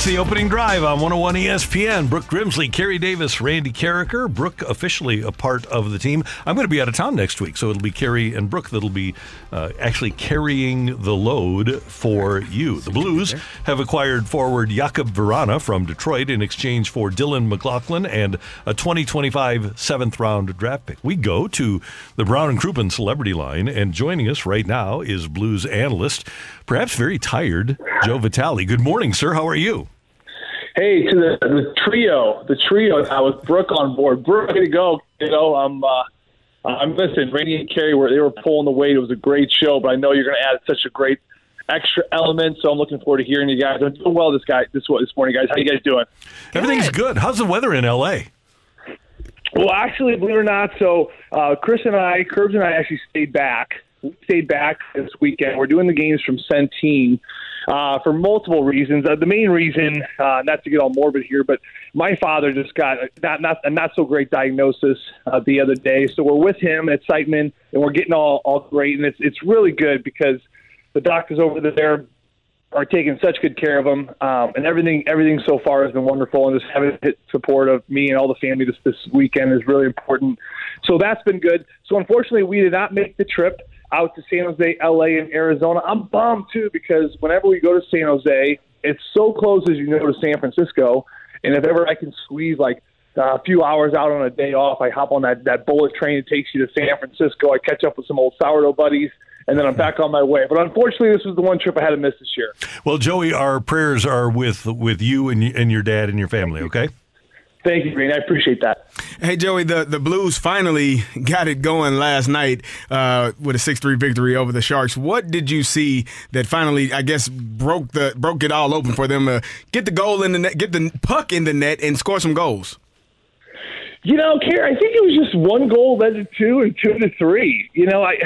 It's the opening drive on 101 ESPN. Brooke Grimsley, Kerry Davis, Randy Karraker. Brooke officially a part of the team. I'm going to be out of town next week, so it'll be Kerry and Brooke that'll be uh, actually carrying the load for you. The Blues have acquired forward Jakub Vrana from Detroit in exchange for Dylan McLaughlin and a 2025 seventh round draft pick. We go to the Brown and Crouppen celebrity line, and joining us right now is Blues analyst, perhaps very tired, Joe Vitale. Good morning, sir. How are you? Hey, to the, the trio, the trio I with Brooke on board. Brooke, way to go. You know, I'm, uh, I'm listening. Randy and Carrie were they were pulling the weight. It was a great show, but I know you're going to add such a great extra element. So I'm looking forward to hearing you guys. I'm doing well this guy this this morning, guys. How you guys doing? Everything's good. How's the weather in LA? Well, actually, believe it or not, so uh, Chris and I, Curbs and I, actually stayed back. We stayed back this weekend. We're doing the games from Centene uh, for multiple reasons. Uh, the main reason, uh, not to get all morbid here, but my father just got a not, not, a not so great diagnosis uh, the other day. So we're with him at Siteman, and we're getting all, all great. And it's, it's really good because the doctors over there are taking such good care of him, um, and everything everything so far has been wonderful. And just having the support of me and all the family this this weekend is really important. So that's been good. So unfortunately, we did not make the trip out to San Jose, LA, and Arizona. I'm bummed too because whenever we go to San Jose, it's so close as you know to San Francisco, and if ever I can squeeze like uh, a few hours out on a day off, I hop on that that bullet train that takes you to San Francisco. I catch up with some old sourdough buddies and then I'm back on my way. But unfortunately, this was the one trip I had to miss this year. Well, Joey, our prayers are with with you and, and your dad and your family. Okay. Thank you, Green. I appreciate that. Hey Joey, the, the Blues finally got it going last night uh, with a six three victory over the Sharks. What did you see that finally, I guess, broke the broke it all open for them to get the goal in the net, get the puck in the net, and score some goals? You know, Kerry, I think it was just one goal led to two and two to three. You know, I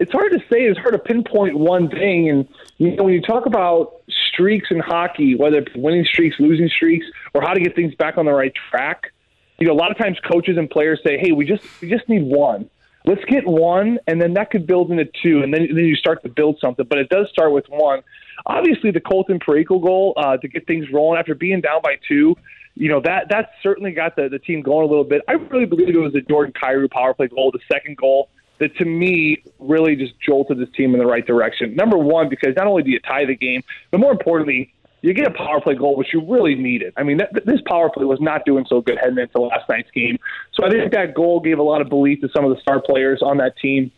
it's hard to say. It's hard to pinpoint one thing. And you know, when you talk about streaks in hockey, whether it's winning streaks, losing streaks, or how to get things back on the right track, you know, a lot of times coaches and players say, "Hey, we just we just need one. Let's get one, and then that could build into two, and then then you start to build something." But it does start with one. Obviously, the Colton Parayko goal uh, to get things rolling after being down by two. You know that that certainly got the, the team going a little bit. I really believe it was the Jordan Kyrou power play goal, the second goal that to me really just jolted this team in the right direction. Number one, because not only do you tie the game, but more importantly, you get a power play goal, which you really needed. I mean, this power play was not doing so good heading into last night's game. So I think that goal gave a lot of belief to some of the star players on that team.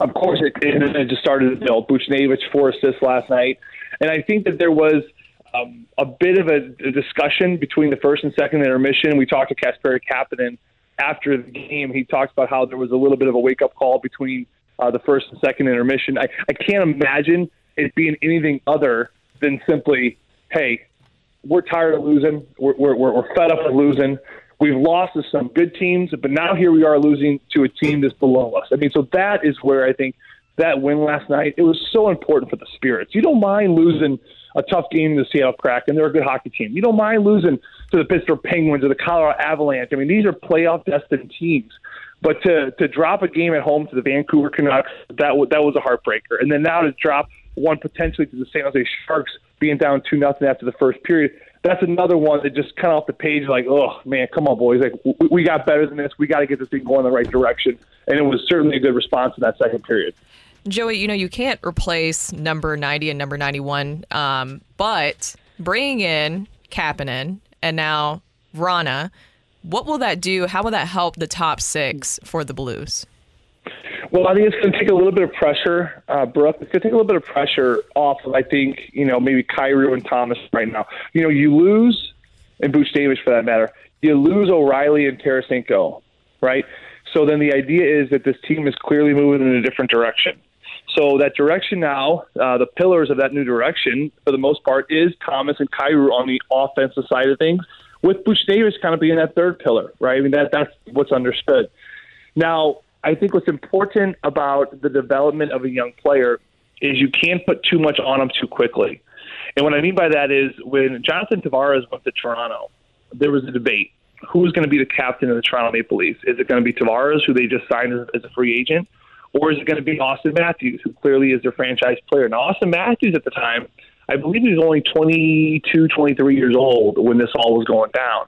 Of course, it, it, it just started to build. Buchnevich, four assists last night. And I think that there was um, a bit of a, a discussion between the first and second intermission. We talked to Kasperi Kapanen after the game. He talked about how there was a little bit of a wake up call between uh, the first and second intermission. I, I can't imagine it being anything other than simply, hey, we're tired of losing. We're, we're, we're fed up with losing. We've lost to some good teams, but now here we are losing to a team that's below us. I mean, so that is where I think that win last night, it was so important for the Spirits. You don't mind losing a tough game to the Seattle Kraken. They're a good hockey team. You don't mind losing to the Pittsburgh Penguins or the Colorado Avalanche. I mean, these are playoff destined teams. But to to drop a game at home to the Vancouver Canucks, that w- that was a heartbreaker. And then now to drop one potentially to the San Jose Sharks, being down two nothing after the first period, that's another one that just kind of off the page, like, oh man, come on, boys, like we, we got better than this. We got to get this thing going in the right direction, and it was certainly a good response in that second period. Joey, you know, you can't replace number 90 and number 91, um, but bringing in Kapanen and now Vrana, what will that do? How will that help the top six for the Blues? Well, I think it's going to take a little bit of pressure, uh, Brooke. It's going to take a little bit of pressure off of, I think, you know, maybe Kyrou and Thomas right now. You know, you lose, and Buchnevich for that matter, you lose O'Reilly and Tarasenko, right? So then the idea is that this team is clearly moving in a different direction. So that direction now, uh, the pillars of that new direction, for the most part, is Thomas and Kyrou on the offensive side of things, with Buchnevich kind of being that third pillar, right? I mean, that that's what's understood. Now, I think what's important about the development of a young player is you can't put too much on them too quickly. And what I mean by that is when Jonathan Tavares went to Toronto, there was a debate. Who's going to be the captain of the Toronto Maple Leafs? Is it going to be Tavares, who they just signed as a free agent? Or is it going to be Auston Matthews, who clearly is their franchise player? Now, Auston Matthews at the time, I believe he was only 22, 23 years old when this all was going down.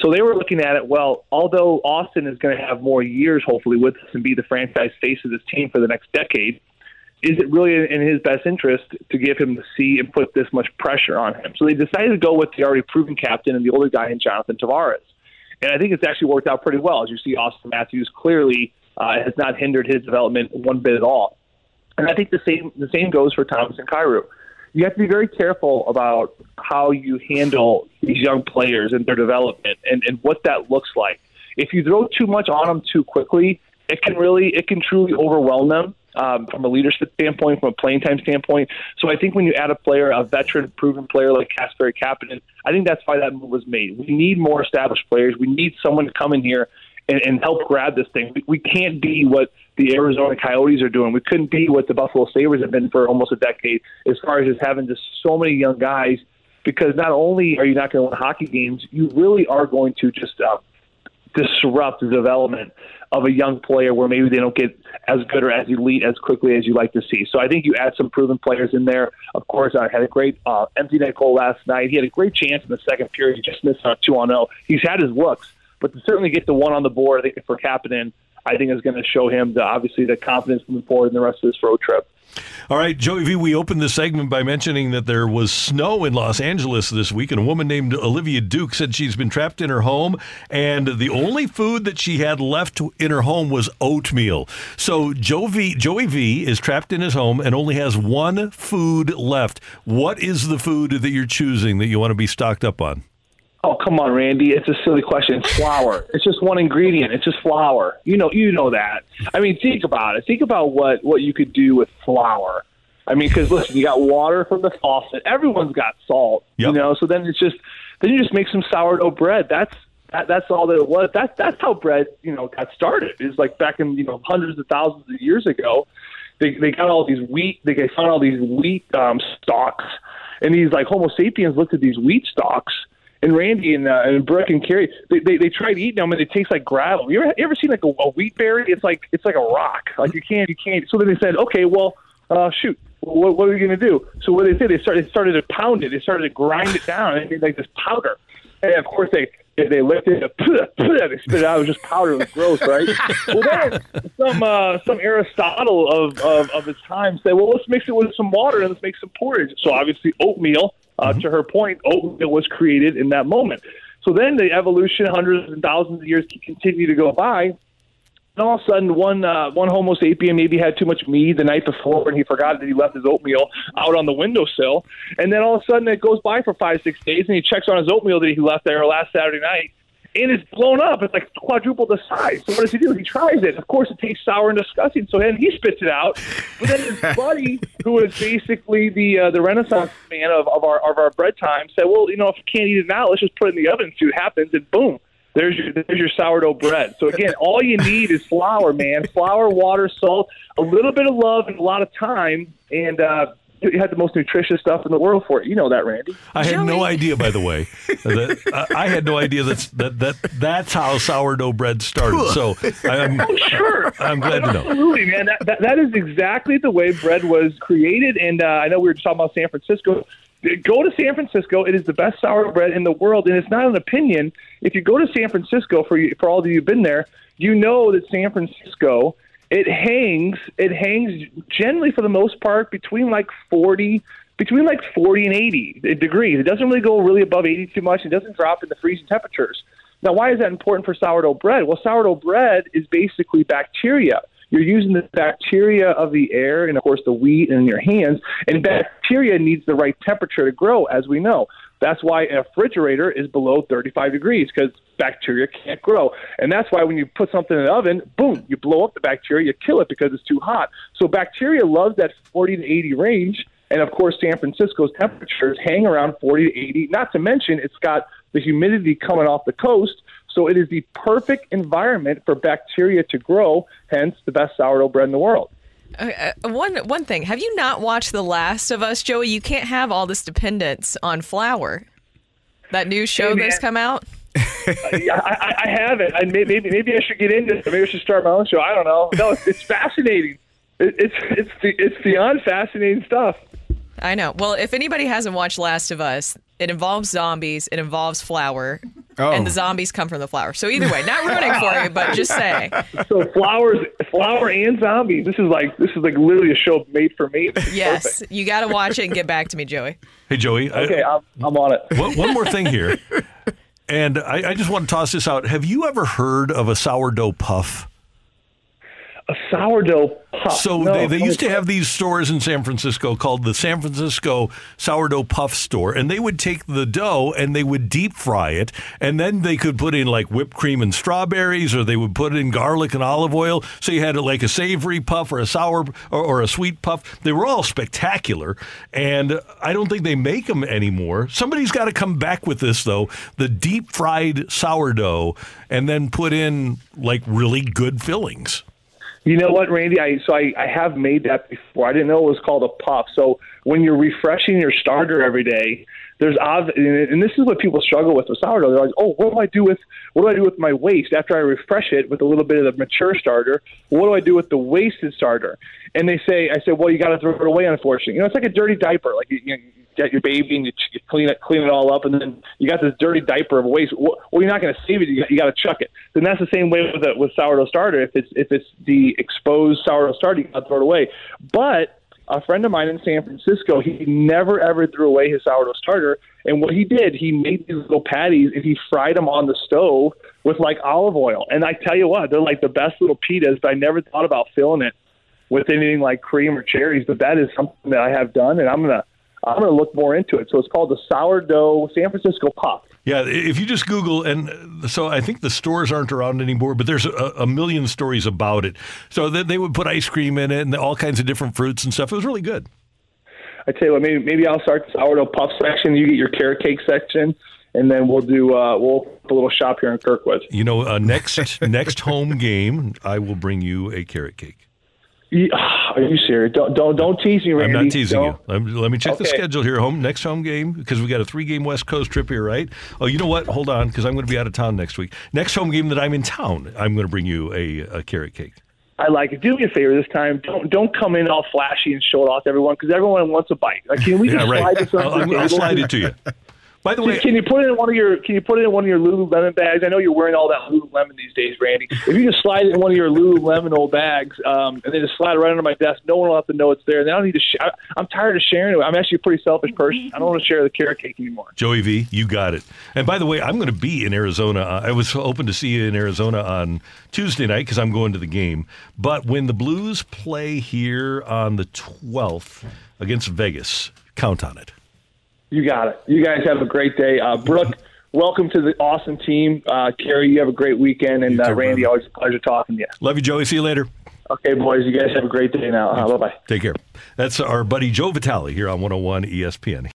So they were looking at it. Well, although Auston is going to have more years, hopefully, with us and be the franchise face of this team for the next decade, is it really in his best interest to give him the C and put this much pressure on him? So they decided to go with the already proven captain and the older guy in Jonathan Tavares. And I think it's actually worked out pretty well. As you see, Auston Matthews clearly uh, has not hindered his development one bit at all. And I think the same the same goes for Thomas and Kyrou you have to be very careful about how you handle these young players and their development and, and what that looks like. If you throw too much on them too quickly, it can really, it can truly overwhelm them um, from a leadership standpoint, from a playing time standpoint. So I think when you add a player, a veteran, proven player like Kasperi Kapanen, I think that's why that move was made. We need more established players. We need someone to come in here and, and help grab this thing. We, we can't be what the Arizona Coyotes are doing. We couldn't be what the Buffalo Sabres have been for almost a decade as far as just having just so many young guys because not only are you not going to win hockey games, you really are going to just uh, disrupt the development of a young player where maybe they don't get as good or as elite as quickly as you like to see. So I think you add some proven players in there. Of course, I had a great uh, empty net goal last night. He had a great chance in the second period. He just missed on a two on zero. He's had his looks, but to certainly get the one on the board, I think for Kapanen I think is going to show him the, obviously the confidence moving forward in the rest of this road trip. All right, Joey V, we opened the segment by mentioning that there was snow in Los Angeles this week, and a woman named Olivia Duke said she's been trapped in her home, and the only food that she had left in her home was oatmeal. So Joey, Joey V is trapped in his home and only has one food left. What is the food that you're choosing that you want to be stocked up on? Oh come on, Randy! It's a silly question. It's flour. it's just one ingredient. It's just flour. You know, you know that. I mean, think about it. Think about what what you could do with flour. I mean, because listen, you got water from the faucet. Everyone's got salt. Yep. You know, so then it's just then you just make some sourdough bread. That's that, that's all that it was. That's that's how bread you know got started. Is like back in you know hundreds of thousands of years ago. They they got all these wheat. They found all these wheat um, stalks, and these like Homo sapiens looked at these wheat stalks and Randy and, uh, and Brooke and Carrie, they, they they tried eating them and they taste like gravel. You ever you ever seen like a, a wheat berry? It's like it's like a rock. Like you can't you can't. So then they said, okay, well, uh, shoot, what, what are we gonna do? So what they did, they started they started to pound it. They started to grind it down and made like this powder. And of course they they lifted it, they spit it out. It was just powder. It was gross, right? well, then some uh, some Aristotle of, of of his time said, well, let's mix it with some water and let's make some porridge. So obviously oatmeal uh, mm-hmm. To her point, oatmeal was created in that moment. So then the evolution, hundreds and thousands of years continue to go by. And all of a sudden, one uh, one Homo sapien maybe had too much mead the night before, and he forgot that he left his oatmeal out on the windowsill. And then all of a sudden, it goes by for five, six days, and he checks on his oatmeal that he left there last Saturday night, and it's blown up. It's like quadruple the size. So what does he do? He tries it. Of course, it tastes sour and disgusting. So then he spits it out. But then his buddy, who is basically the uh, the Renaissance man of, of our of our bread time, said, "Well, you know, if you can't eat it now, let's just put it in the oven and see what happens." And boom. There's your there's your sourdough bread. So again, all you need is flour, man. Flour, water, salt, a little bit of love, and a lot of time, and uh, you had the most nutritious stuff in the world for it. You know that, Randy. I had no idea, by the way. that, I had no idea that's, that that that's how sourdough bread started. So I'm oh, sure. I'm glad to know. Absolutely, man. That, that, that is exactly the way bread was created. And uh, I know we were just talking about San Francisco. Go to San Francisco. It is the best sourdough bread in the world, and it's not an opinion. If you go to San Francisco, for you, for all of you who've been there, you know that San Francisco it hangs it hangs generally for the most part between like forty between like forty and eighty degrees. It doesn't really go really above eighty too much. It doesn't drop into freezing temperatures. Now, why is that important for sourdough bread? Well, sourdough bread is basically bacteria. You're using the bacteria of the air and, of course, the wheat in your hands. And bacteria needs the right temperature to grow, as we know. That's why a refrigerator is below 35 degrees because bacteria can't grow. And that's why when you put something in the oven, boom, you blow up the bacteria, you kill it because it's too hot. So bacteria loves that 40 to 80 range. And of course, San Francisco's temperatures hang around 40 to 80. Not to mention, it's got the humidity coming off the coast. So it is the perfect environment for bacteria to grow, hence the best sourdough bread in the world. Uh, uh, one one thing, have you not watched The Last of Us, Joey? You can't have all this dependence on flour. That new show Hey, that's come out. I, I, I haven't. I maybe maybe I should get into it. Maybe I should start my own show. I don't know. No, it's, it's fascinating. It, it's it's the, it's beyond fascinating stuff. I know. Well, if anybody hasn't watched Last of Us, it involves zombies, it involves flour, Oh. and the oh. zombies come from the flour. So either way, not ruining for you, but just saying. So flowers, flower and zombies. This is like this is like literally a show made for me. This Yes, perfect. you got to watch it and get back to me, Joey. Hey, Joey. I- Okay, I'm, I'm on it. one, one more thing here. And I, I just want to toss this out. Have you ever heard of a sourdough puff? A sourdough puff. So No, they, they used to have these stores in San Francisco called the San Francisco Sourdough Puff Store, and they would take the dough and they would deep fry it, and then they could put in like whipped cream and strawberries, or they would put in garlic and olive oil. So you had it like a savory puff or a sour or, or a sweet puff. They were all spectacular, and I don't think they make them anymore. Somebody's got to come back with this though, the deep fried sourdough, and then put in like really good fillings. You know what, Randy? I so I, I have made that before. I didn't know it was called a puff. So when you're refreshing your starter every day, there's and this is what people struggle with with sourdough. They're like, oh, what do I do with what do I do with my waste after I refresh it with a little bit of the mature starter? What do I do with the wasted starter? And they say, I said, well, you got to throw it away. Unfortunately, you know, it's like a dirty diaper. Like you, you get your baby and you, you clean it, clean it all up, and then you got this dirty diaper of waste. Well, you're not going to save it. You got, you got to chuck it. Then that's the same way with a, with sourdough starter. If it's if it's the exposed sourdough starter, you got to throw it away. But a friend of mine in San Francisco, he never ever threw away his sourdough starter. And what he did, he made these little patties and he fried them on the stove with like olive oil. And I tell you what, they're like the best little pitas. But I never thought about filling it with anything like cream or cherries. But that is something that I have done, and I'm gonna I'm gonna look more into it. So it's called the sourdough San Francisco puff. Yeah, if you just Google, and uh, so I think the stores aren't around anymore, but there's a, a million stories about it. So they, they would put ice cream in it and all kinds of different fruits and stuff. It was really good. I tell you what, maybe maybe I'll start the sourdough puff section. You get your carrot cake section, and then we'll do uh, we'll put a little shop here in Kirkwood. You know, uh, next next home game, I will bring you a carrot cake. Are you serious? Don't don't don't tease me, Randy. I'm not teasing Don't. you. Let, let me check the schedule here. Home next home game because we got a three game West Coast trip here, right? Oh, you know what? Hold on, because I'm going to be out of town next week. Next home game that I'm in town, I'm going to bring you a, a carrot cake. I like it. Do me a favor this time. Don't don't come in all flashy and show it off to everyone because everyone wants a bite. Like, can we just yeah, slide this under I'll, the I'll table? slide it to you. By the way, can you put it in one of your Can you put it in one of your Lululemon bags? I know you're wearing all that Lululemon these days, Randy. If you just slide it in one of your Lululemon old bags, um, and then just slide it right under my desk, no one will have to know it's there. And I don't need to. Sh- I, I'm tired of sharing it. I'm actually a pretty selfish person. I don't want to share the carrot cake anymore. Joey V, you got it. And by the way, I'm going to be in Arizona. Uh, I was hoping to see you in Arizona on Tuesday night because I'm going to the game. But when the Blues play here on the 12th against Vegas, count on it. You got it. You guys have a great day, uh, Brooke. Welcome to the awesome team, uh, Carrie. You have a great weekend, and uh, Randy, always a pleasure talking to you. Love you, Joey. See you later. Okay, boys. You guys have a great day now. Uh, bye bye. Take care. That's our buddy Joe Vitale here on 101 ESPN.